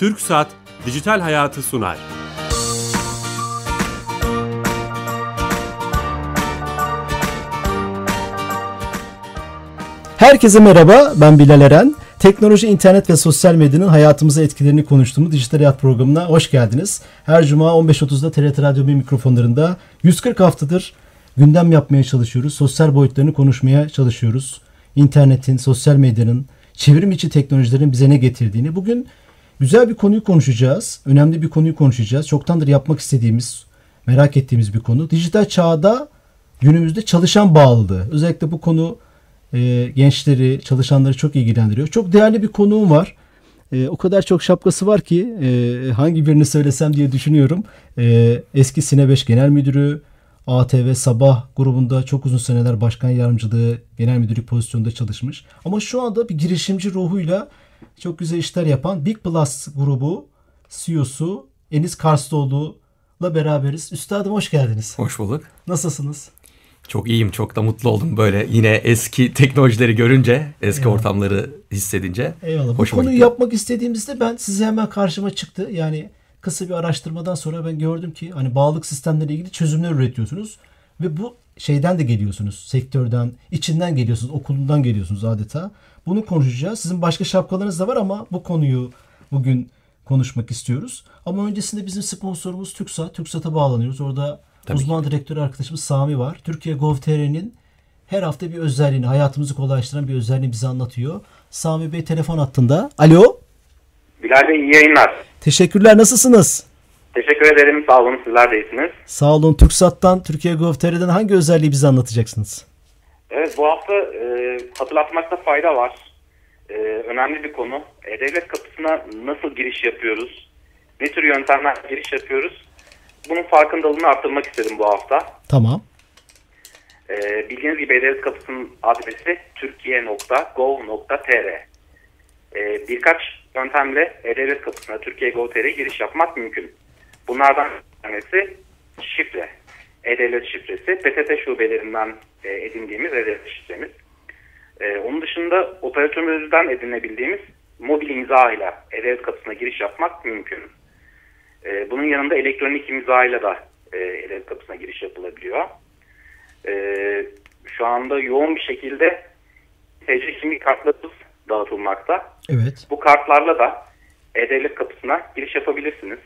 Türk Saat Dijital Hayatı sunar. Herkese merhaba, ben Bilal Eren. Teknoloji, internet ve sosyal medyanın hayatımıza etkilerini konuştuğumuz Dijital Hayat programına hoş geldiniz. Her cuma 15.30'da TRT Radyo 1 mikrofonlarında 140 haftadır gündem yapmaya çalışıyoruz. Sosyal boyutlarını konuşmaya çalışıyoruz. İnternetin, sosyal medyanın, çevrim içi teknolojilerin bize ne getirdiğini. Bugün güzel bir konuyu konuşacağız. Önemli bir konuyu konuşacağız. Çoktandır yapmak istediğimiz, merak ettiğimiz bir konu. Dijital çağda günümüzde çalışan bağlılığı. Özellikle bu konu e, gençleri, çalışanları çok ilgilendiriyor. Çok değerli bir konuğum var. E, o kadar çok şapkası var ki e, hangi birini söylesem diye düşünüyorum. E, eski Sine 5 Genel Müdürü, ATV Sabah grubunda çok uzun seneler başkan yardımcılığı, genel müdürlük pozisyonunda çalışmış. Ama şu anda bir girişimci ruhuyla çok güzel işler yapan Big Plus grubu CEO'su Enis Karslıoğlu'la beraberiz. Üstadım hoş geldiniz. Hoş bulduk. Nasılsınız? Çok iyiyim, çok da mutlu oldum böyle yine eski teknolojileri görünce, eski Eyvallah. ortamları hissedince. Eyvallah. Bu konuyu gitti. yapmak istediğimizde ben size hemen karşıma çıktı. Yani kısa bir araştırmadan sonra ben gördüm ki hani bağlılık sistemleriyle ilgili çözümler üretiyorsunuz ve bu şeyden de geliyorsunuz. Sektörden, içinden geliyorsunuz, okulundan geliyorsunuz adeta. Bunu konuşacağız. Sizin başka şapkalarınız da var ama bu konuyu bugün konuşmak istiyoruz. Ama öncesinde bizim sponsorumuz TürkSat. TürkSat'a bağlanıyoruz. Orada Tabii uzman ki. direktör arkadaşımız Sami var. Türkiye Gov.tr'nin her hafta bir özelliğini, hayatımızı kolaylaştıran bir özelliğini bize anlatıyor. Sami Bey telefon hattında. Alo. Bilal Bey iyi yayınlar. Teşekkürler. Nasılsınız? Teşekkür ederim. Sağ olun. Sizler de iyisiniz. Sağ olun. TürkSat'tan, Türkiye Gov.tr'den hangi özelliği bize anlatacaksınız? Evet bu hafta e, hatırlatmakta fayda var. E, önemli bir konu. E-Devlet kapısına nasıl giriş yapıyoruz? Ne tür yöntemler giriş yapıyoruz? Bunun farkındalığını arttırmak istedim bu hafta. Tamam. E, bildiğiniz gibi E-Devlet kapısının adresi türkiye.gov.tr e, Birkaç yöntemle E-Devlet kapısına Türkiye Gov.tr'ye giriş yapmak mümkün. Bunlardan bir tanesi şifre. E-Devlet şifresi PTT şubelerinden e, edindiğimiz E-Devlet şifremiz. E, onun dışında operatörümüzden edinebildiğimiz mobil imza ile E-Devlet kapısına giriş yapmak mümkün. E, bunun yanında elektronik imza ile de e, E-Devlet kapısına giriş yapılabiliyor. E, şu anda yoğun bir şekilde TC kimlik kartları dağıtılmakta. Evet. Bu kartlarla da E-Devlet kapısına giriş yapabilirsiniz.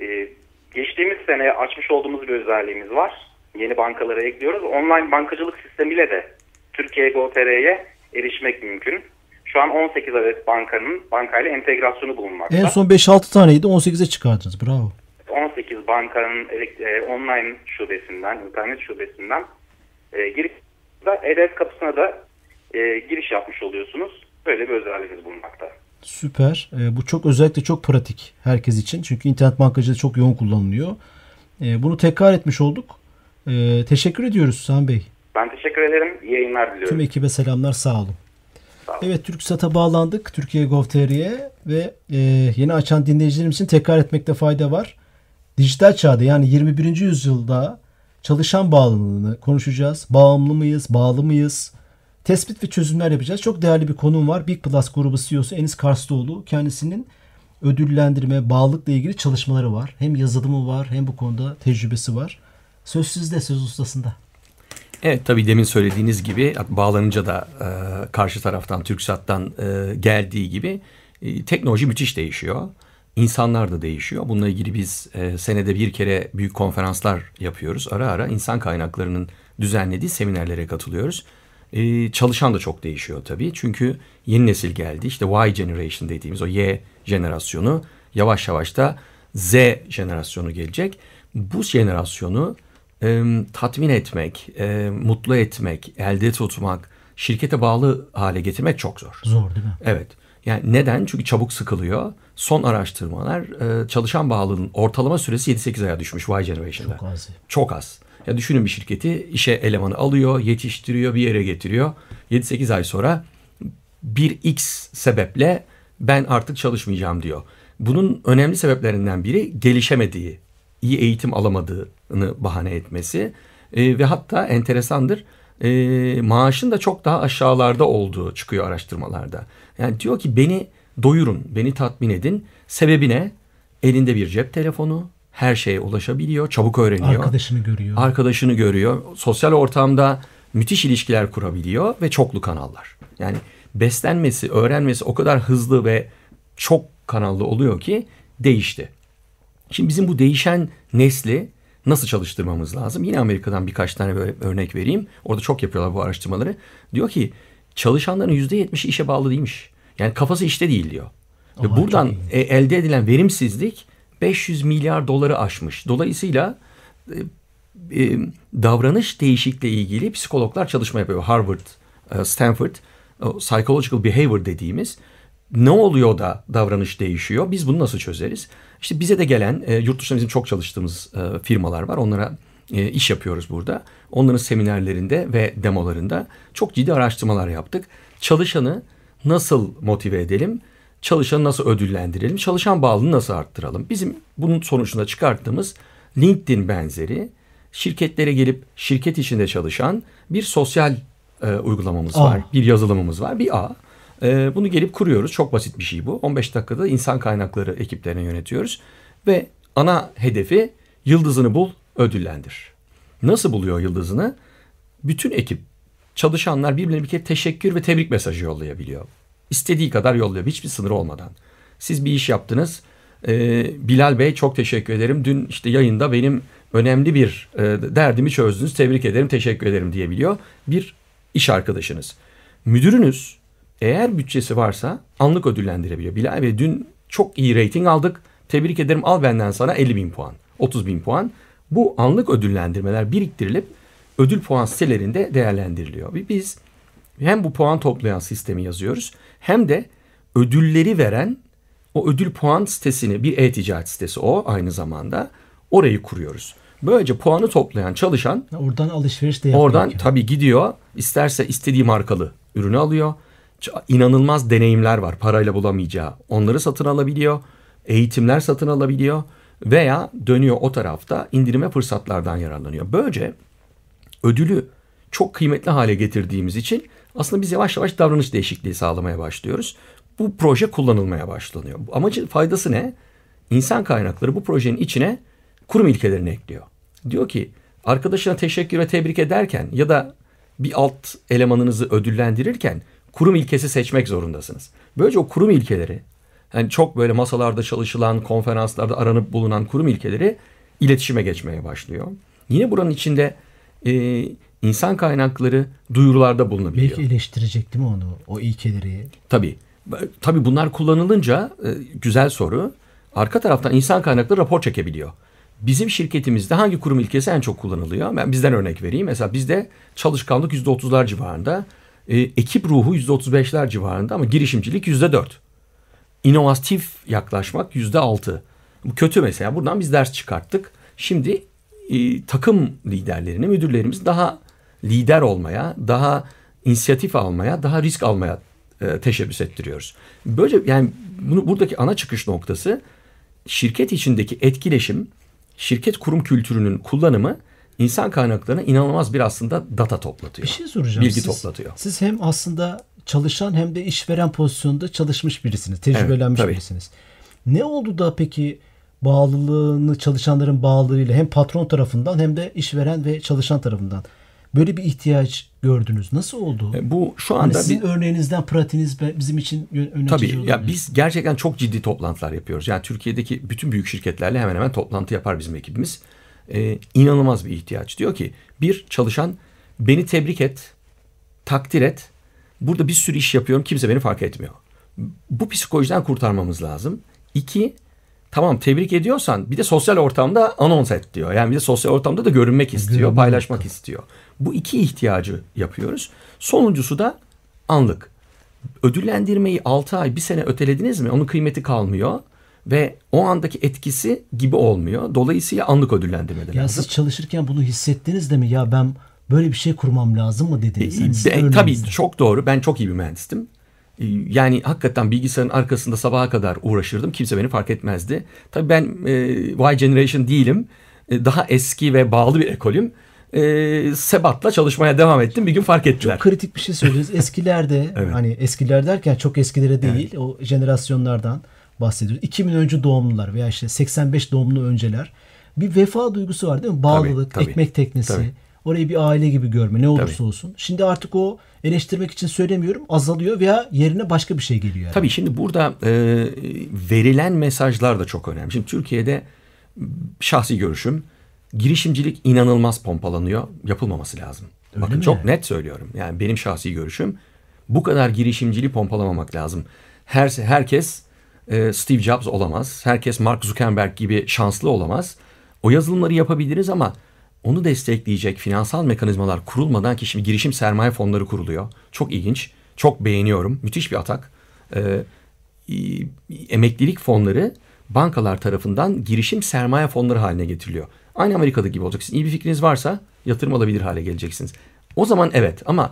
Ee, geçtiğimiz sene açmış olduğumuz bir özelliğimiz var. Yeni bankalara ekliyoruz. Online bankacılık sistemiyle de Türkiye Go.tr'ye erişmek mümkün. Şu an 18 adet bankanın bankayla entegrasyonu bulunmakta. En son 5-6 taneydi 18'e çıkardınız. Bravo. 18 bankanın e, online şubesinden, internet şubesinden e, girip e kapısına da e, giriş yapmış oluyorsunuz. Böyle bir özelliğimiz bulunmakta. Süper. E, bu çok özellikle çok pratik herkes için. Çünkü internet bankacılığı çok yoğun kullanılıyor. E, bunu tekrar etmiş olduk. E, teşekkür ediyoruz Sami Bey. Ben teşekkür ederim. İyi yayınlar diliyorum. Tüm ekibe selamlar. Sağ olun. Sağ olun. Evet TürkSat'a bağlandık. Türkiye Gov.tr'ye ve e, yeni açan dinleyicilerim için tekrar etmekte fayda var. Dijital çağda yani 21. yüzyılda çalışan bağımlılığını konuşacağız. Bağımlı mıyız? Bağlı mıyız? Tespit ve çözümler yapacağız. Çok değerli bir konum var. Big Plus grubu CEO'su Enis Karslıoğlu. Kendisinin ödüllendirme, bağlılıkla ilgili çalışmaları var. Hem yazılımı var hem bu konuda tecrübesi var. Söz sizde, söz ustasında. Evet tabii demin söylediğiniz gibi bağlanınca da e, karşı taraftan TürkSat'tan e, geldiği gibi e, teknoloji müthiş değişiyor. İnsanlar da değişiyor. Bununla ilgili biz e, senede bir kere büyük konferanslar yapıyoruz. Ara ara insan kaynaklarının düzenlediği seminerlere katılıyoruz. Ee, çalışan da çok değişiyor tabii. Çünkü yeni nesil geldi. İşte Y generation dediğimiz o Y jenerasyonu yavaş yavaş da Z jenerasyonu gelecek. Bu jenerasyonu e, tatmin etmek, e, mutlu etmek, elde tutmak, şirkete bağlı hale getirmek çok zor. Zor değil mi? Evet. Yani neden? Çünkü çabuk sıkılıyor. Son araştırmalar e, çalışan bağlılığın ortalama süresi 7-8 aya düşmüş Y Generation'da. Çok az. Çok az. Ya düşünün bir şirketi işe elemanı alıyor, yetiştiriyor, bir yere getiriyor. 7-8 ay sonra bir X sebeple ben artık çalışmayacağım diyor. Bunun önemli sebeplerinden biri gelişemediği, iyi eğitim alamadığını bahane etmesi e, ve hatta enteresandır e, maaşın da çok daha aşağılarda olduğu çıkıyor araştırmalarda. Yani diyor ki beni doyurun, beni tatmin edin. Sebebi ne? Elinde bir cep telefonu, her şeye ulaşabiliyor, çabuk öğreniyor. Arkadaşını görüyor. Arkadaşını görüyor. Sosyal ortamda müthiş ilişkiler kurabiliyor ve çoklu kanallar. Yani beslenmesi, öğrenmesi o kadar hızlı ve çok kanallı oluyor ki değişti. Şimdi bizim bu değişen nesli nasıl çalıştırmamız lazım? Yine Amerika'dan birkaç tane böyle örnek vereyim. Orada çok yapıyorlar bu araştırmaları. Diyor ki çalışanların %70'i işe bağlı değilmiş. Yani kafası işte değil diyor. Ve Aman, buradan çok iyi. e, elde edilen verimsizlik 500 milyar doları aşmış. Dolayısıyla e, e, davranış değişikliği ilgili psikologlar çalışma yapıyor. Harvard, e, Stanford, psychological behavior dediğimiz ne oluyor da davranış değişiyor? Biz bunu nasıl çözeriz? İşte bize de gelen e, yurt dışında bizim çok çalıştığımız e, firmalar var. Onlara e, iş yapıyoruz burada. Onların seminerlerinde ve demolarında çok ciddi araştırmalar yaptık. Çalışanı nasıl motive edelim? Çalışanı nasıl ödüllendirelim? Çalışan bağlılığını nasıl arttıralım? Bizim bunun sonucunda çıkarttığımız LinkedIn benzeri şirketlere gelip şirket içinde çalışan bir sosyal e, uygulamamız Aa. var. Bir yazılımımız var. Bir ağ. E, bunu gelip kuruyoruz. Çok basit bir şey bu. 15 dakikada insan kaynakları ekiplerine yönetiyoruz. Ve ana hedefi yıldızını bul, ödüllendir. Nasıl buluyor yıldızını? Bütün ekip, çalışanlar birbirine bir kere teşekkür ve tebrik mesajı yollayabiliyor. İstediği kadar yolluyor. Hiçbir sınır olmadan. Siz bir iş yaptınız. Ee, Bilal Bey çok teşekkür ederim. Dün işte yayında benim önemli bir e, derdimi çözdünüz. Tebrik ederim, teşekkür ederim diyebiliyor. Bir iş arkadaşınız. Müdürünüz eğer bütçesi varsa anlık ödüllendirebiliyor. Bilal Bey dün çok iyi rating aldık. Tebrik ederim al benden sana 50 bin puan, 30 bin puan. Bu anlık ödüllendirmeler biriktirilip ödül puan sitelerinde değerlendiriliyor. Biz hem bu puan toplayan sistemi yazıyoruz hem de ödülleri veren o ödül puan sitesini bir e-ticaret sitesi o aynı zamanda orayı kuruyoruz. Böylece puanı toplayan çalışan Oradan alışveriş de yapmak. Oradan yani. tabii gidiyor. isterse istediği markalı ürünü alıyor. İnanılmaz deneyimler var parayla bulamayacağı. Onları satın alabiliyor. Eğitimler satın alabiliyor. Veya dönüyor o tarafta indirime fırsatlardan yararlanıyor. Böylece ödülü çok kıymetli hale getirdiğimiz için aslında biz yavaş yavaş davranış değişikliği sağlamaya başlıyoruz. Bu proje kullanılmaya başlanıyor. Amacı faydası ne? İnsan kaynakları bu projenin içine kurum ilkelerini ekliyor. Diyor ki arkadaşına teşekkür ve tebrik ederken ya da bir alt elemanınızı ödüllendirirken kurum ilkesi seçmek zorundasınız. Böylece o kurum ilkeleri yani çok böyle masalarda çalışılan, konferanslarda aranıp bulunan kurum ilkeleri iletişime geçmeye başlıyor. Yine buranın içinde e, insan kaynakları duyurularda bulunabiliyor. Belki eleştirecek değil mi onu? O ilkeleri. Tabii. Tabii bunlar kullanılınca e, güzel soru. Arka taraftan insan kaynakları rapor çekebiliyor. Bizim şirketimizde hangi kurum ilkesi en çok kullanılıyor? Ben bizden örnek vereyim. Mesela bizde çalışkanlık %30'lar civarında, e, ekip ruhu %35'ler civarında ama girişimcilik %4. İnovatif yaklaşmak %6. Bu kötü mesela. Buradan biz ders çıkarttık. Şimdi e, takım liderlerini, müdürlerimiz daha lider olmaya, daha inisiyatif almaya, daha risk almaya e, teşebbüs ettiriyoruz. Böylece yani bunu buradaki ana çıkış noktası şirket içindeki etkileşim, şirket kurum kültürünün kullanımı insan kaynaklarına inanılmaz bir aslında data toplatıyor. Bir şey soracağım. Bilgi siz, toplatıyor. Siz hem aslında çalışan hem de işveren pozisyonda çalışmış birisiniz. Tecrübelenmiş tabii. birisiniz. Ne oldu da peki bağlılığını çalışanların bağlılığıyla hem patron tarafından hem de işveren ve çalışan tarafından böyle bir ihtiyaç gördünüz. Nasıl oldu? E, Bu şu anda sizin bir, örneğiniz pratiğiniz bizim için önerici Tabii ya biz gerçekten çok ciddi toplantılar yapıyoruz. Yani Türkiye'deki bütün büyük şirketlerle hemen hemen toplantı yapar bizim ekibimiz. Ee, inanılmaz bir ihtiyaç. Diyor ki bir çalışan beni tebrik et, takdir et. Burada bir sürü iş yapıyorum kimse beni fark etmiyor. Bu psikolojiden kurtarmamız lazım. İki tamam tebrik ediyorsan bir de sosyal ortamda anons et diyor. Yani bir de sosyal ortamda da görünmek istiyor, Görünmek paylaşmak istiyor. Bu iki ihtiyacı yapıyoruz. Sonuncusu da anlık ödüllendirmeyi 6 ay bir sene ötelediniz mi onun kıymeti kalmıyor ve o andaki etkisi gibi olmuyor. Dolayısıyla anlık ödüllendirme de Ya lazım. siz çalışırken bunu hissettiniz de mi? Ya ben böyle bir şey kurmam lazım mı dediniz? Hani sizin Ben- tabii örneğinizde. çok doğru. Ben çok iyi bir mühendistim. Ee, Yani hakikaten bilgisayarın arkasında sabaha kadar uğraşırdım. Kimse beni fark etmezdi. Tabii ben e, Y Generation değilim. E, daha eski ve bağlı bir ekolüm. E, sebatla çalışmaya devam ettim. Bir gün fark ettiler. Çok kritik bir şey söylüyoruz. Eskilerde Evet. hani eskiler derken çok eskilere değil o jenerasyonlardan bahsediyoruz. 2000 önce doğumlular veya işte 85 doğumlu önceler bir vefa duygusu var değil mi? Bağlılık, tabii. ekmek teknesi. Tabii. Orayı bir aile gibi görme ne olursa Tabii. olsun. Şimdi artık o eleştirmek için söylemiyorum azalıyor veya yerine başka bir şey geliyor. Yani. Tabii şimdi burada e, verilen mesajlar da çok önemli. Şimdi Türkiye'de şahsi görüşüm girişimcilik inanılmaz pompalanıyor. Yapılmaması lazım. Bakın mi? çok net söylüyorum. Yani benim şahsi görüşüm bu kadar girişimciliği pompalamamak lazım. Her herkes e, Steve Jobs olamaz. Herkes Mark Zuckerberg gibi şanslı olamaz. O yazılımları yapabiliriz ama onu destekleyecek finansal mekanizmalar kurulmadan ki şimdi girişim sermaye fonları kuruluyor. Çok ilginç. Çok beğeniyorum. Müthiş bir atak. E, emeklilik fonları bankalar tarafından girişim sermaye fonları haline getiriliyor. Aynı Amerika'da gibi olacak. Sizin iyi bir fikriniz varsa yatırım alabilir hale geleceksiniz. O zaman evet ama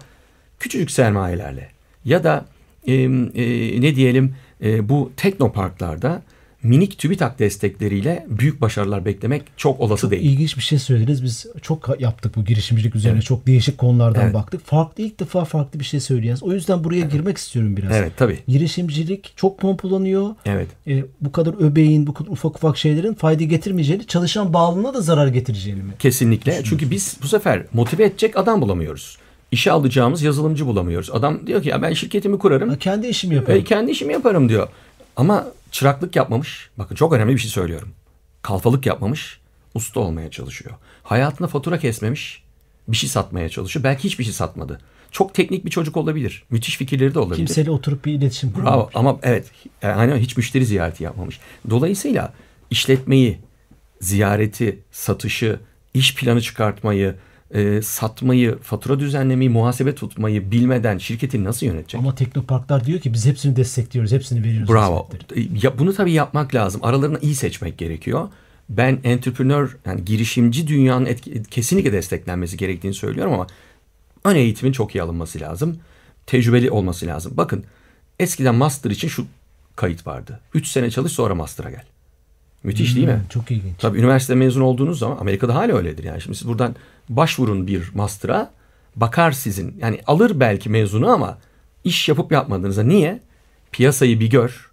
küçücük sermayelerle ya da e, e, ne diyelim e, bu teknoparklarda minik TÜBİTAK destekleriyle büyük başarılar beklemek çok olası değil. İlginç bir şey söylediniz. Biz çok yaptık bu girişimcilik üzerine. Evet. Çok değişik konulardan Evet. baktık. Farklı ilk defa farklı bir şey söyleyeceğiz. O yüzden buraya girmek istiyorum biraz. Evet tabii. Girişimcilik çok pompalanıyor. Evet. E, bu kadar öbeğin, bu kadar ufak ufak şeylerin fayda getirmeyeceğini, çalışan bağlılığına da zarar getireceğini mi? Kesinlikle. Çünkü biz bu sefer motive edecek adam bulamıyoruz. İşe alacağımız yazılımcı bulamıyoruz. Adam diyor ki ya ben şirketimi kurarım. Ha, kendi işimi yaparım. E, kendi işimi yaparım diyor. Ama çıraklık yapmamış. Bakın çok önemli bir şey söylüyorum. Kalfalık yapmamış. Usta olmaya çalışıyor. Hayatında fatura kesmemiş. Bir şey satmaya çalışıyor. Belki hiçbir şey satmadı. Çok teknik bir çocuk olabilir. Müthiş fikirleri de olabilir. Kimseyle oturup bir iletişim. Bravo. Ama evet. Yani hiç müşteri ziyareti yapmamış. Dolayısıyla işletmeyi, ziyareti, satışı, iş planı çıkartmayı, e, satmayı, fatura düzenlemeyi, muhasebe tutmayı bilmeden şirketi nasıl yönetecek? Ama teknoparklar diyor ki biz hepsini destekliyoruz, hepsini veriyoruz. Bravo. hizmetleri. Ya bunu tabii yapmak lazım. Aralarını iyi seçmek gerekiyor. Ben entrepreneur yani girişimci dünyanın etki- kesinlikle desteklenmesi gerektiğini söylüyorum ama ön eğitimin çok iyi alınması lazım. Tecrübeli olması lazım. Bakın eskiden master için şu kayıt vardı. 3 sene çalış sonra master'a gel. Müthiş değil mi? Hmm, Çok ilginç. Tabii üniversite mezun olduğunuz zaman Amerika'da hala öyledir yani. Şimdi siz buradan başvurun bir master'a bakar sizin yani alır belki mezunu ama iş yapıp yapmadığınıza niye? Piyasayı bir gör,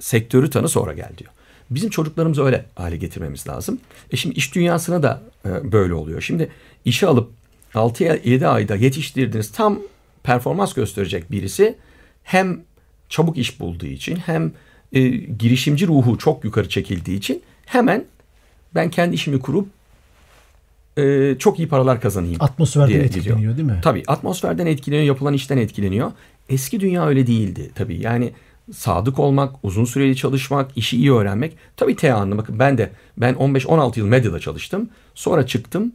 sektörü tanı sonra gel diyor. Bizim çocuklarımızı öyle hale getirmemiz lazım. E şimdi iş dünyasına da e, böyle oluyor. Şimdi işe alıp 6-7 ayda yetiştirdiğiniz tam performans gösterecek birisi hem çabuk iş bulduğu için hem e, girişimci ruhu çok yukarı çekildiği için hemen ben kendi işimi kurup e, çok iyi paralar kazanayım. Atmosferden diye etkileniyor gidiyor. değil mi? Tabii atmosferden etkileniyor, yapılan işten etkileniyor. Eski dünya öyle değildi tabii. Yani sadık olmak, uzun süreli çalışmak, işi iyi öğrenmek. Tabii teanlı. Bakın ben de ben 15-16 yıl medyada çalıştım. Sonra çıktım.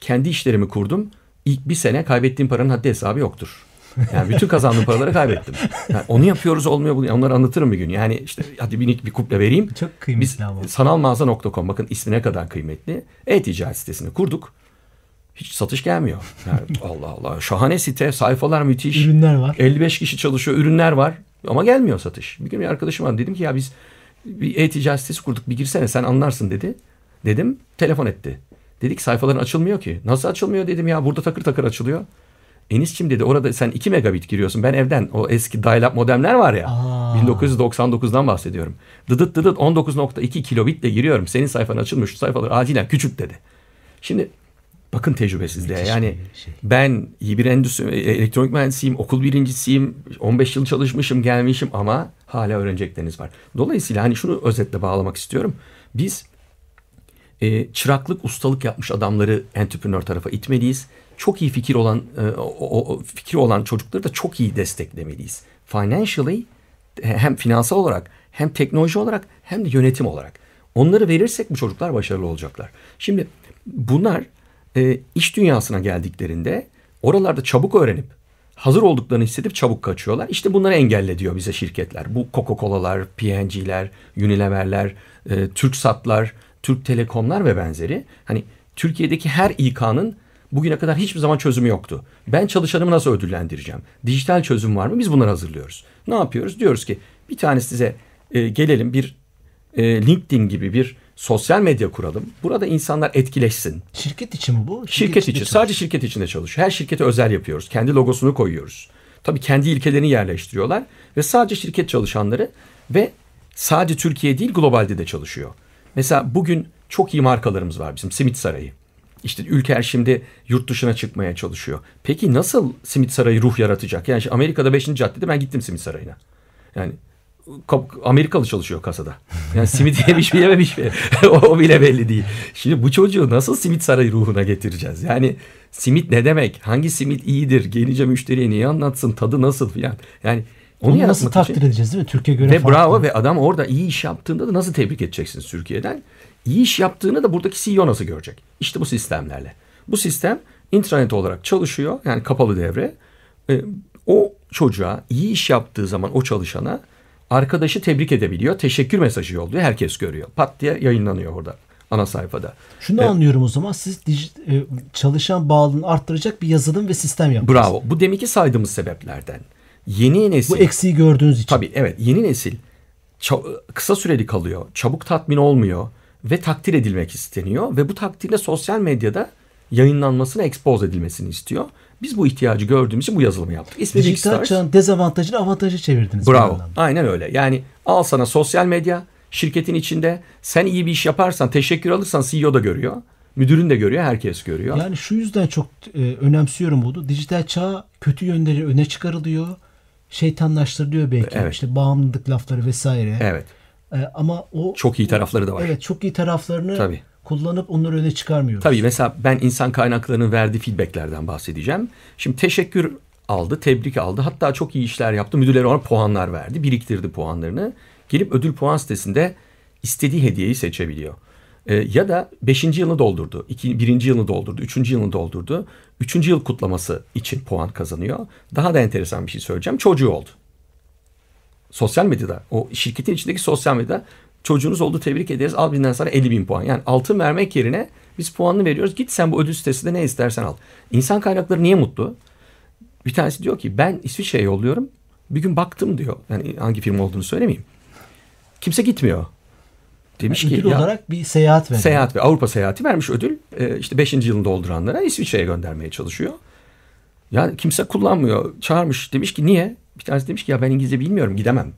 Kendi işlerimi kurdum. İlk bir sene kaybettiğim paranın haddi hesabı yoktur. Yani bütün kazandığım paraları kaybettim. Yani onu yapıyoruz olmuyor. bu- Onları anlatırım bir gün. Yani işte hadi bir, bir kuple vereyim. Çok kıymetli Biz ama. sanalmağaza.com bakın ismi ne kadar kıymetli. E-ticaret sitesini kurduk. Hiç satış gelmiyor. Yani Allah Allah. Şahane site. Sayfalar müthiş. Ürünler var. 55 kişi çalışıyor. Ürünler var. Ama gelmiyor satış. Bir gün bir arkadaşım var. Dedim ki ya biz bir e-ticaret sitesi kurduk. Bir girsene sen anlarsın dedi. Dedim. Telefon etti. Dedik sayfaların açılmıyor ki. Nasıl açılmıyor dedim ya. Burada takır takır açılıyor. Enis'cim dedi orada sen 2 megabit giriyorsun. Ben evden o eski dial-up modemler var ya. Aa. 1999'dan bahsediyorum. Dıdıt dıdıt 19.2 kilobitle giriyorum. Senin sayfan açılmıyor. Şu sayfaları acilen küçült dedi. Şimdi bakın tecrübesizliğe. Müthiş Yani şey. ben iyi bir endüstri, e, elektronik mühendisiyim, okul birincisiyim, 15 yıl çalışmışım, gelmişim ama hala öğrenecekleriniz var. Dolayısıyla hani şunu özetle bağlamak istiyorum. Biz e, çıraklık, ustalık yapmış adamları entrepreneur tarafa itmeliyiz. Çok iyi fikir olan e, o, o- fikri olan çocukları da çok iyi desteklemeliyiz. Financially hem finansal olarak hem teknoloji olarak hem de yönetim olarak. Onları verirsek bu çocuklar başarılı olacaklar. Şimdi bunlar e, iş dünyasına geldiklerinde oralarda çabuk öğrenip hazır olduklarını hissedip çabuk kaçıyorlar. İşte bunları engelle diyor bize şirketler. Bu Coca-Cola'lar, P&G'ler, Unilever'ler, e, Türksatlar, Türk Telekomlar ve benzeri. Hani Türkiye'deki her İK'nın bugüne kadar hiçbir zaman çözümü yoktu. Ben çalışanımı nasıl ödüllendireceğim? Dijital çözüm var mı? Biz bunları hazırlıyoruz. Ne yapıyoruz? Diyoruz ki bir tanesi size e, gelelim bir e, LinkedIn gibi bir sosyal medya kuralım. Burada insanlar etkileşsin. Şirket için mi bu? Şirket, için. Sadece şirket içinde çalışıyor. Her şirkete özel yapıyoruz. Kendi logosunu koyuyoruz. Tabii kendi ilkelerini yerleştiriyorlar ve sadece şirket çalışanları ve sadece Türkiye değil globalde de çalışıyor. Mesela bugün çok iyi markalarımız var bizim. Simit Sarayı. İşte ülke şimdi yurt dışına çıkmaya çalışıyor. Peki nasıl Simit Sarayı ruh yaratacak? Yani Amerika'da 5. caddede ben gittim Simit Sarayı'na. Yani Amerikalı çalışıyor kasada. Yani simit yemiş mi yememiş mi? o bile belli değil. Şimdi bu çocuğu nasıl simit sarayı ruhuna getireceğiz? Yani simit ne demek? Hangi simit iyidir? Gelince müşteriye niye anlatsın? Tadı nasıl filan? Yani onu, onu nasıl takdir için. edeceğiz değil mi? Türkiye göre Ve farklı. bravo ve adam orada iyi iş yaptığında da nasıl tebrik edeceksiniz Türkiye'den? İyi iş yaptığını da buradaki CEO nasıl görecek? İşte bu sistemlerle. Bu sistem intranet olarak çalışıyor. Yani kapalı devre. E, o çocuğa iyi iş yaptığı zaman o çalışana arkadaşı tebrik edebiliyor. Teşekkür mesajı yolluyor. Herkes görüyor. Pat diye yayınlanıyor orada ana sayfada. Şunu evet. anlıyorum o zaman siz dijit- e, çalışan bağlılığını arttıracak bir yazılım ve sistem yaptınız. Bravo. Bu deminki saydığımız sebeplerden. Yeni nesil. Bu eksiği gördüğünüz için. Tabii evet. Yeni nesil kısa süreli kalıyor. Çabuk tatmin olmuyor ve takdir edilmek isteniyor ve bu takdirle sosyal medyada yayınlanmasına expose edilmesini istiyor. Biz bu ihtiyacı gördüğümüz için bu yazılımı yaptık. İsmi Dijital çağın dezavantajını avantajı çevirdiniz. Bravo. Aynen öyle. Yani al sana sosyal medya şirketin içinde sen iyi bir iş yaparsan teşekkür alırsan CEO da görüyor. Müdürün de görüyor, herkes görüyor. Yani şu yüzden çok e, önemsiyorum bunu. Dijital çağ kötü yönleri öne çıkarılıyor. Şeytanlaştırılıyor belki. Evet. İşte bağımlılık lafları vesaire. Evet. E, ama o çok iyi tarafları da var. Evet, çok iyi taraflarını Tabii kullanıp onları öne çıkarmıyoruz. Tabii mesela ben insan kaynaklarının verdiği feedbacklerden bahsedeceğim. Şimdi teşekkür aldı, tebrik aldı. Hatta çok iyi işler yaptı. Müdürleri ona puanlar verdi, biriktirdi puanlarını. Gelip ödül puan sitesinde istediği hediyeyi seçebiliyor. Ee, ya da 5. yılını doldurdu, 2. 1. yılını doldurdu, 3. yılını doldurdu. 3. yıl kutlaması için puan kazanıyor. Daha da enteresan bir şey söyleyeceğim. Çocuğu oldu. Sosyal medyada, o şirketin içindeki sosyal medyada çocuğunuz oldu tebrik ederiz al binden sonra 50 bin puan. Yani altın vermek yerine biz puanını veriyoruz. Git sen bu ödül sitesinde ne istersen al. İnsan kaynakları niye mutlu? Bir tanesi diyor ki ben İsviçre'ye yolluyorum. Bir gün baktım diyor. Yani hangi firma olduğunu söylemeyeyim. Kimse gitmiyor. Demiş yani ki ödül ya, olarak bir seyahat vermiş. Seyahat ve Avrupa seyahati vermiş ödül. Ee, işte 5. yılını dolduranlara İsviçre'ye göndermeye çalışıyor. Ya kimse kullanmıyor. Çağırmış. Demiş ki niye? Bir tanesi demiş ki ya ben İngilizce bilmiyorum gidemem.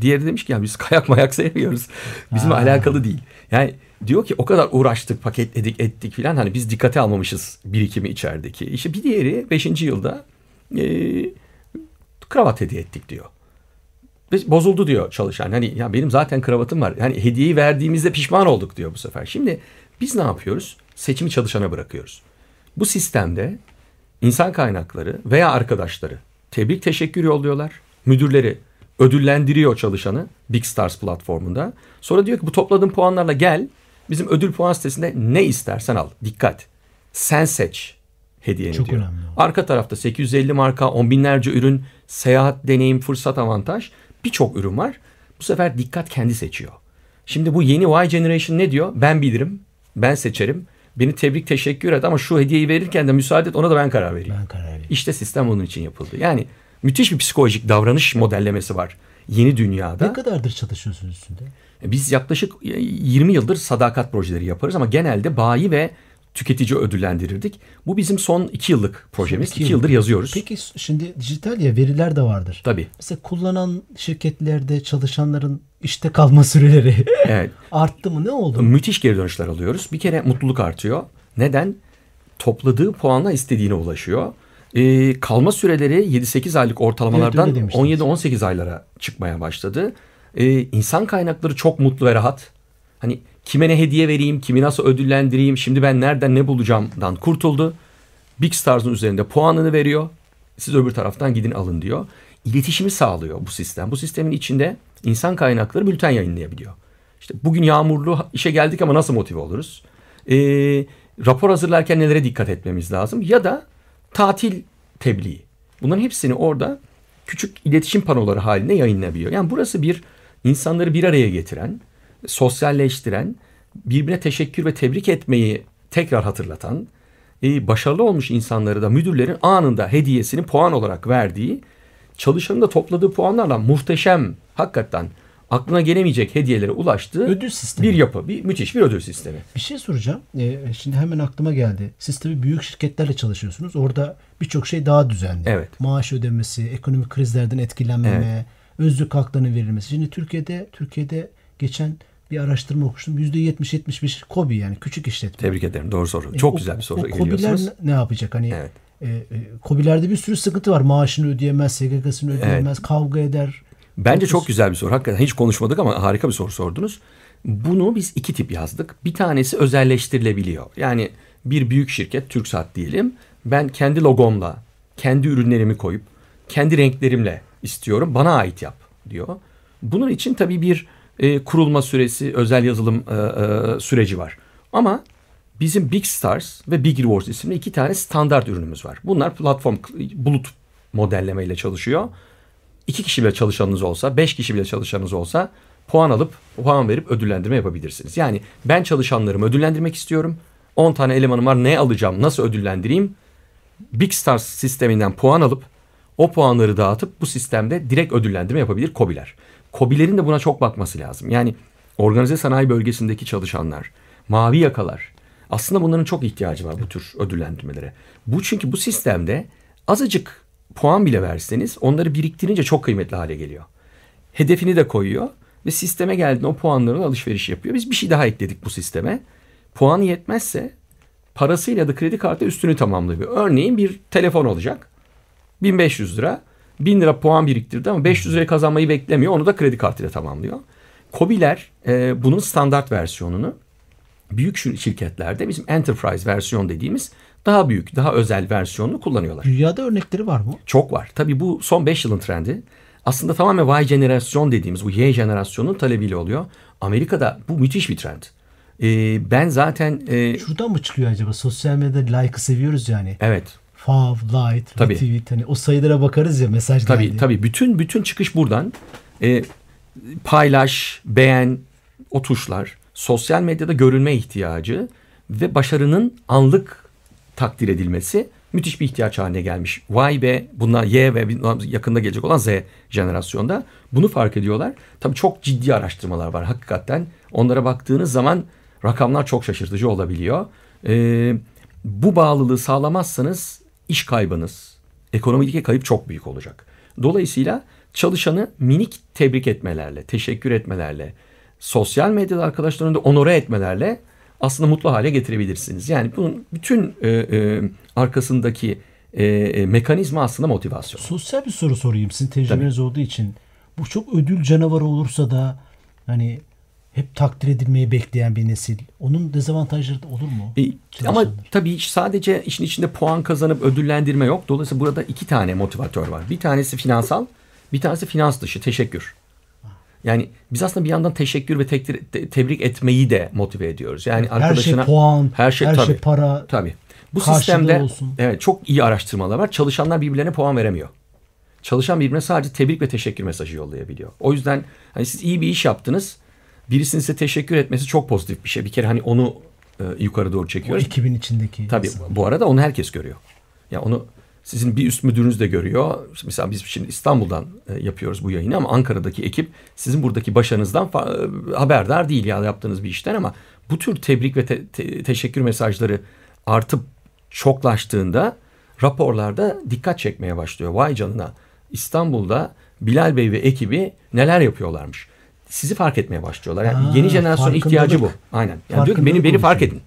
Diğeri demiş ki ya biz kayak mayak sevmiyoruz. Bizim alakalı değil. Yani diyor ki o kadar uğraştık, paketledik, ettik filan. Hani biz dikkate almamışız birikimi içerideki. İşte bir diğeri 5. yılda e, kravat hediye ettik diyor. Bozuldu diyor çalışan. Hani ya benim zaten kravatım var. Hani hediyeyi verdiğimizde pişman olduk diyor bu sefer. Şimdi biz ne yapıyoruz? Seçimi çalışana bırakıyoruz. Bu sistemde insan kaynakları veya arkadaşları tebrik teşekkür yolluyorlar. Müdürleri ödüllendiriyor çalışanı Big Stars platformunda. Sonra diyor ki bu topladığın puanlarla gel bizim ödül puan sitesinde ne istersen al. Dikkat. Sen seç hediyeni Çok diyor. önemli. Arka tarafta 850 marka, on binlerce ürün, seyahat, deneyim, fırsat, avantaj birçok ürün var. Bu sefer dikkat kendi seçiyor. Şimdi bu yeni Y Generation ne diyor? Ben bilirim, ben seçerim. Beni tebrik teşekkür et ama şu hediyeyi verirken de müsaade et ona da ben karar vereyim. Ben karar vereyim. İşte sistem onun için yapıldı. Yani müthiş bir psikolojik davranış modellemesi var yeni dünyada. Ne kadardır çalışıyorsunuz üstünde? Biz yaklaşık 20 yıldır sadakat projeleri yaparız ama genelde bayi ve tüketici ödüllendirirdik. Bu bizim son iki yıllık projemiz. İki, iki yıldır yazıyoruz. Peki şimdi dijital ya veriler de vardır. Tabii. Mesela kullanan şirketlerde çalışanların işte kalma süreleri evet. arttı mı? Ne oldu? Müthiş geri dönüşler alıyoruz. Bir kere mutluluk artıyor. Neden? Topladığı puanla istediğine ulaşıyor. Ee, kalma süreleri 7-8 aylık ortalamalardan evet, 17-18 aylara çıkmaya başladı. Ee, insan kaynakları çok mutlu ve rahat. Hani kime ne hediye vereyim, kimi nasıl ödüllendireyim, şimdi ben nereden ne bulacağımdan kurtuldu. Big Stars'ın üzerinde puanını veriyor. Siz öbür taraftan gidin alın diyor. İletişimi sağlıyor bu sistem. Bu sistemin içinde insan kaynakları bülten yayınlayabiliyor. İşte bugün yağmurlu işe geldik ama nasıl motive oluruz? Ee, rapor hazırlarken nelere dikkat etmemiz lazım? Ya da tatil tebliği. Bunların hepsini orada küçük iletişim panoları halinde yayınlayabiliyor. Yani burası bir insanları bir araya getiren, sosyalleştiren, birbirine teşekkür ve tebrik etmeyi tekrar hatırlatan, e, başarılı olmuş insanları da müdürlerin anında hediyesini puan olarak verdiği, çalışanın da topladığı puanlarla muhteşem, hakikaten aklına gelemeyecek hediyelere ulaştığı Ödül sistemi. bir yapı. Bir, müthiş bir ödül sistemi. Bir şey soracağım. Ee, şimdi hemen aklıma geldi. Siz tabii büyük şirketlerle çalışıyorsunuz. Orada birçok şey daha düzenli. Evet. Maaş ödemesi, ekonomik krizlerden etkilenmeme, özlük haklarının verilmesi. Şimdi Türkiye'de Türkiye'de geçen bir araştırma okumuştum. %70-75 KOBİ yani küçük işletme. Tebrik ederim. Doğru soru. E, Çok o- güzel bir soru O KOBİ'ler ne- yapacak? Hani Evet. e, e, KOBİ'lerde bir sürü sıkıntı var. Maaşını ödeyemez, SGK'sını ödeyemez, kavga eder. Bence çok güzel bir soru. Hakikaten hiç konuşmadık ama harika bir soru sordunuz. Bunu biz iki tip yazdık. Bir tanesi özelleştirilebiliyor. Yani bir büyük şirket, TürkSat diyelim. Ben kendi logomla, kendi ürünlerimi koyup, kendi renklerimle istiyorum. Bana ait yap diyor. Bunun için tabii bir e, kurulma süresi, özel yazılım e, e, süreci var. Ama bizim Big Stars ve Big Rewards isimli iki tane standart ürünümüz var. Bunlar platform bulut modellemeyle çalışıyor. İki kişi bile çalışanınız olsa, beş kişi bile çalışanınız olsa puan alıp puan verip ödüllendirme yapabilirsiniz. Yani ben çalışanlarımı ödüllendirmek istiyorum. 10 tane elemanım var ne alacağım, nasıl ödüllendireyim? Big Stars sisteminden puan alıp o puanları dağıtıp bu sistemde direkt ödüllendirme yapabilir KOBİ'ler. KOBİ'lerin de buna çok bakması lazım. Yani organize sanayi bölgesindeki çalışanlar, mavi yakalar aslında bunların çok ihtiyacı var bu tür ödüllendirmelere. Bu çünkü bu sistemde azıcık puan bile verseniz onları biriktirince çok kıymetli hale geliyor. Hedefini de koyuyor ve sisteme geldiğinde o puanların alışveriş yapıyor. Biz bir şey daha ekledik bu sisteme. Puanı yetmezse parasıyla da kredi kartı üstünü tamamlıyor. Örneğin bir telefon olacak. 1500 lira. 1000 lira puan biriktirdi ama 500 liraya kazanmayı beklemiyor. Onu da kredi kartıyla tamamlıyor. Kobiler e, bunun standart versiyonunu büyük şir- şirketlerde bizim enterprise versiyon dediğimiz daha büyük, daha özel versiyonunu kullanıyorlar. Dünyada örnekleri var mı? Çok var. Tabii bu son 5 yılın trendi. Aslında tamamen Y jenerasyon dediğimiz bu Y jenerasyonun talebiyle oluyor. Amerika'da bu müthiş bir trend. Ee, ben zaten e, Şuradan mı çıkıyor acaba? Sosyal medyada like'ı seviyoruz yani. evet Fav, like, Tabii. retweet hani o sayılara bakarız ya mesaj tabii geldi. tabii bütün bütün çıkış buradan. Ee, paylaş, beğen o tuşlar, sosyal medyada görülme ihtiyacı ve başarının anlık takdir edilmesi müthiş bir ihtiyaç haline gelmiş. Y ve bunlar Y ve yakında gelecek olan Z jenerasyonda bunu fark ediyorlar. Tabii çok ciddi araştırmalar var hakikaten. Onlara baktığınız zaman rakamlar çok şaşırtıcı olabiliyor. Ee, bu bağlılığı sağlamazsanız iş kaybınız, ekonomideki kayıp çok büyük olacak. Dolayısıyla çalışanı minik tebrik etmelerle, teşekkür etmelerle, sosyal medyada arkadaşlarını da onore etmelerle aslında mutlu hale getirebilirsiniz. Yani bunun bütün e, e, arkasındaki e, e, mekanizma aslında motivasyon. Sosyal bir soru sorayım sizin tecrübeniz olduğu için. Bu çok ödül canavarı olursa da hani hep takdir edilmeyi bekleyen bir nesil. Onun dezavantajları da olur mu? E, ama tabii sadece işin içinde puan kazanıp ödüllendirme yok. Dolayısıyla burada iki tane motivatör var. Bir tanesi finansal, bir tanesi finans dışı, teşekkür. Yani biz aslında bir yandan teşekkür ve tekdir, te- tebrik etmeyi de motive ediyoruz. Yani Her şey arkadaşına puan, her şey, her tabii, şey para. Tabii. Bu sistemde olsun. evet çok iyi araştırmalar var. Çalışanlar birbirlerine puan veremiyor. Çalışan birbirine sadece tebrik ve teşekkür mesajı yollayabiliyor. O yüzden hani siz iyi bir iş yaptınız. Birisinin size teşekkür etmesi çok pozitif bir şey. Bir kere hani onu e, yukarı doğru O çekiyoruz. ekibin içindeki. Tabii insan. bu arada onu herkes görüyor. Ya onu sizin bir üst müdürünüz de görüyor. Mesela biz şimdi İstanbul'dan e, yapıyoruz bu yayını ama Ankara'daki ekip sizin buradaki başarınızdan e, haberdar değil ya yaptığınız bir işten ama bu tür tebrik ve te- te- teşekkür mesajları artıp çoklaştığında raporlarda dikkat çekmeye başlıyor. Vay canına İstanbul'da Bilal Bey ve ekibi neler yapıyorlarmış. Sizi fark etmeye başlıyorlar. Yani Ha, yeni jenerasyon ihtiyacı bu. Aynen. Yani diyor ki beni beni fark edin.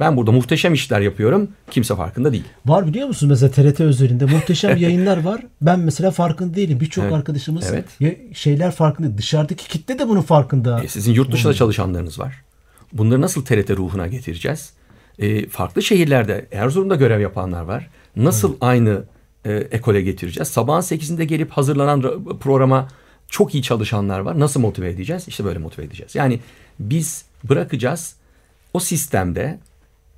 Ben burada muhteşem işler yapıyorum. Kimse farkında değil. Var biliyor musunuz mesela TRT özelinde muhteşem yayınlar var. Ben mesela farkında değilim. Birçok Evet. arkadaşımız Evet. şeyler farkında. Dışarıdaki kitle de bunun farkında. E, sizin yurt dışında çalışanlarınız var. Bunları nasıl TRT ruhuna getireceğiz? E, farklı şehirlerde Erzurum'da görev yapanlar var. Nasıl aynı e, ekole getireceğiz? Sabahın 8'inde gelip hazırlanan ra- programa çok iyi çalışanlar var. Nasıl motive edeceğiz? İşte böyle motive edeceğiz. Yani biz bırakacağız o sistemde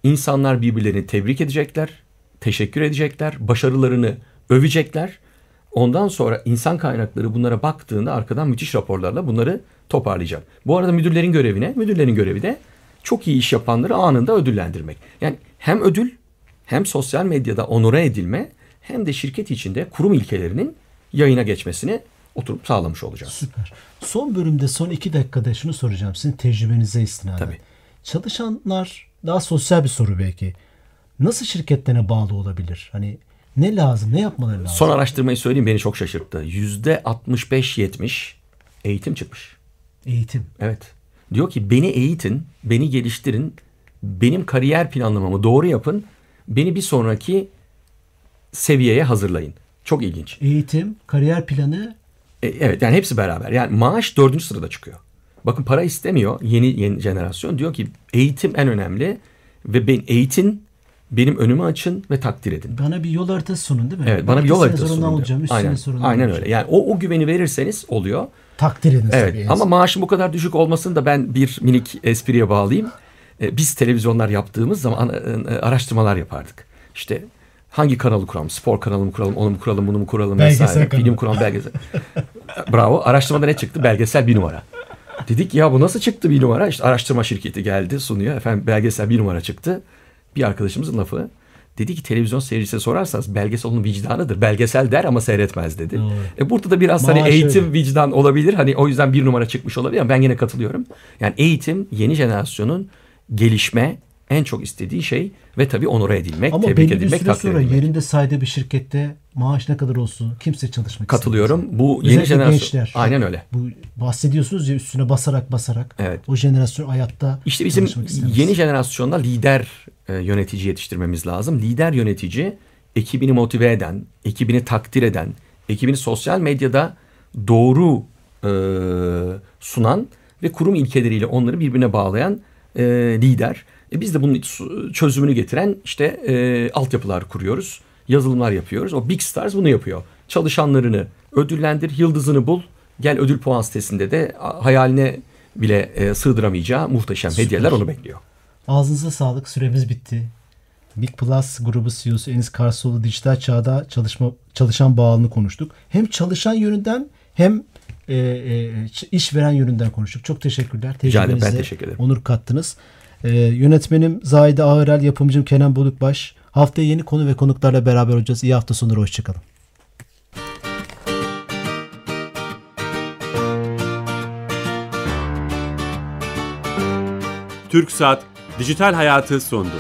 insanlar birbirlerini tebrik edecekler, teşekkür edecekler, başarılarını övecekler. Ondan sonra insan kaynakları bunlara baktığında arkadan müthiş raporlarla bunları toparlayacak. Bu arada müdürlerin görevine, müdürlerin görevi de çok iyi iş yapanları anında ödüllendirmek. Yani hem ödül hem sosyal medyada onore edilme hem de şirket içinde kurum ilkelerinin yayına geçmesini oturup sağlamış olacağız. Süper. Son bölümde son iki dakikada şunu soracağım. Sizin tecrübenize istinaden. Tabii. Çalışanlar daha sosyal bir soru belki. Nasıl şirketlerine bağlı olabilir? Hani ne lazım? Ne yapmaları lazım? Son araştırmayı söyleyeyim beni çok şaşırttı. Yüzde 65-70 eğitim çıkmış. Eğitim. Evet. Diyor ki beni eğitin, beni geliştirin, benim kariyer planlamamı doğru yapın, beni bir sonraki seviyeye hazırlayın. Çok ilginç. Eğitim, kariyer planı E, evet yani hepsi beraber. Yani maaş dördüncü sırada çıkıyor. Bakın para istemiyor yeni yeni jenerasyon. Diyor ki eğitim en önemli ve ben eğitin benim önümü açın ve takdir edin. bana bir yol haritası sunun değil mi? Evet bana bir yol haritası sunun olacağım? Üç Aynen, aynen olacağım? öyle. Yani o, o güveni verirseniz oluyor. Takdir edin Evet ama maaşın bu kadar düşük olmasını da ben bir minik espriye bağlayayım. Ee, Biz televizyonlar yaptığımız zaman e, araştırmalar yapardık. İşte hangi kanalı kuralım? Spor kanalı mı kuralım? Onu mu kuralım? Bunu mu kuralım? Belgesel vesaire. kanalı. Film kuralım belgesel. Bravo. Araştırmada ne çıktı? Belgesel bir numara. Dedik ya bu nasıl çıktı bir numara? İşte araştırma şirketi geldi sunuyor. Efendim belgesel bir numara çıktı. Bir arkadaşımızın lafı. Dedi ki televizyon seyircisine sorarsanız belgesel onun vicdanıdır. Belgesel der ama seyretmez dedi. Doğru. E burada da biraz hani Maaş eğitim öyle. vicdan olabilir. Hani o yüzden bir numara çıkmış olabilir ama ben yine katılıyorum. Yani eğitim yeni jenerasyonun gelişme en çok istediği şey ve tabii onore edilmek, Ama tebrik belli bir edilmek, süre takdir sonra edilmek. yerinde saydığı bir şirkette maaş ne kadar olsun kimse çalışmak Katılıyorum. istemez. Bu yeni Özellikle jenerasyon. gençler. Aynen öyle. Bu bahsediyorsunuz ya üstüne basarak basarak. Evet. O jenerasyon hayatta İşte bizim yeni jenerasyonda lider e, yönetici yetiştirmemiz lazım. Lider yönetici ekibini motive eden, ekibini takdir eden, ekibini sosyal medyada doğru e, sunan ve kurum ilkeleriyle onları birbirine bağlayan e, lider. E, biz de bunun çözümünü getiren işte e, altyapılar kuruyoruz, yazılımlar yapıyoruz. O Big Stars bunu yapıyor. Çalışanlarını ödüllendir, yıldızını bul. Gel ödül puan sitesinde de hayaline bile e, sığdıramayacağı muhteşem hediyeler onu bekliyor. Ağzınıza sağlık. Süremiz bitti. Big Plus grubu CEO'su Enis Karsoğlu dijital çağda çalışma çalışan bağlılığını konuştuk. Hem çalışan yönünden hem e, e, ç- işveren yönünden konuştuk. Çok teşekkürler. Ederim, ben Tecrübenize teşekkür ederim. Onur kattınız. E, yönetmenim Zahide Ağırel, yapımcım Kenan Bolukbaş. Haftaya yeni konu ve konuklarla beraber olacağız. İyi hafta sonları. Hoşçakalın. TürkSat Dijital Hayatı sondu.